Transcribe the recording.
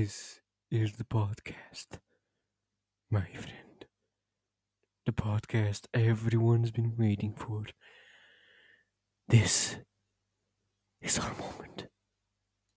This is the podcast, my friend. The podcast everyone's been waiting for. This is our moment.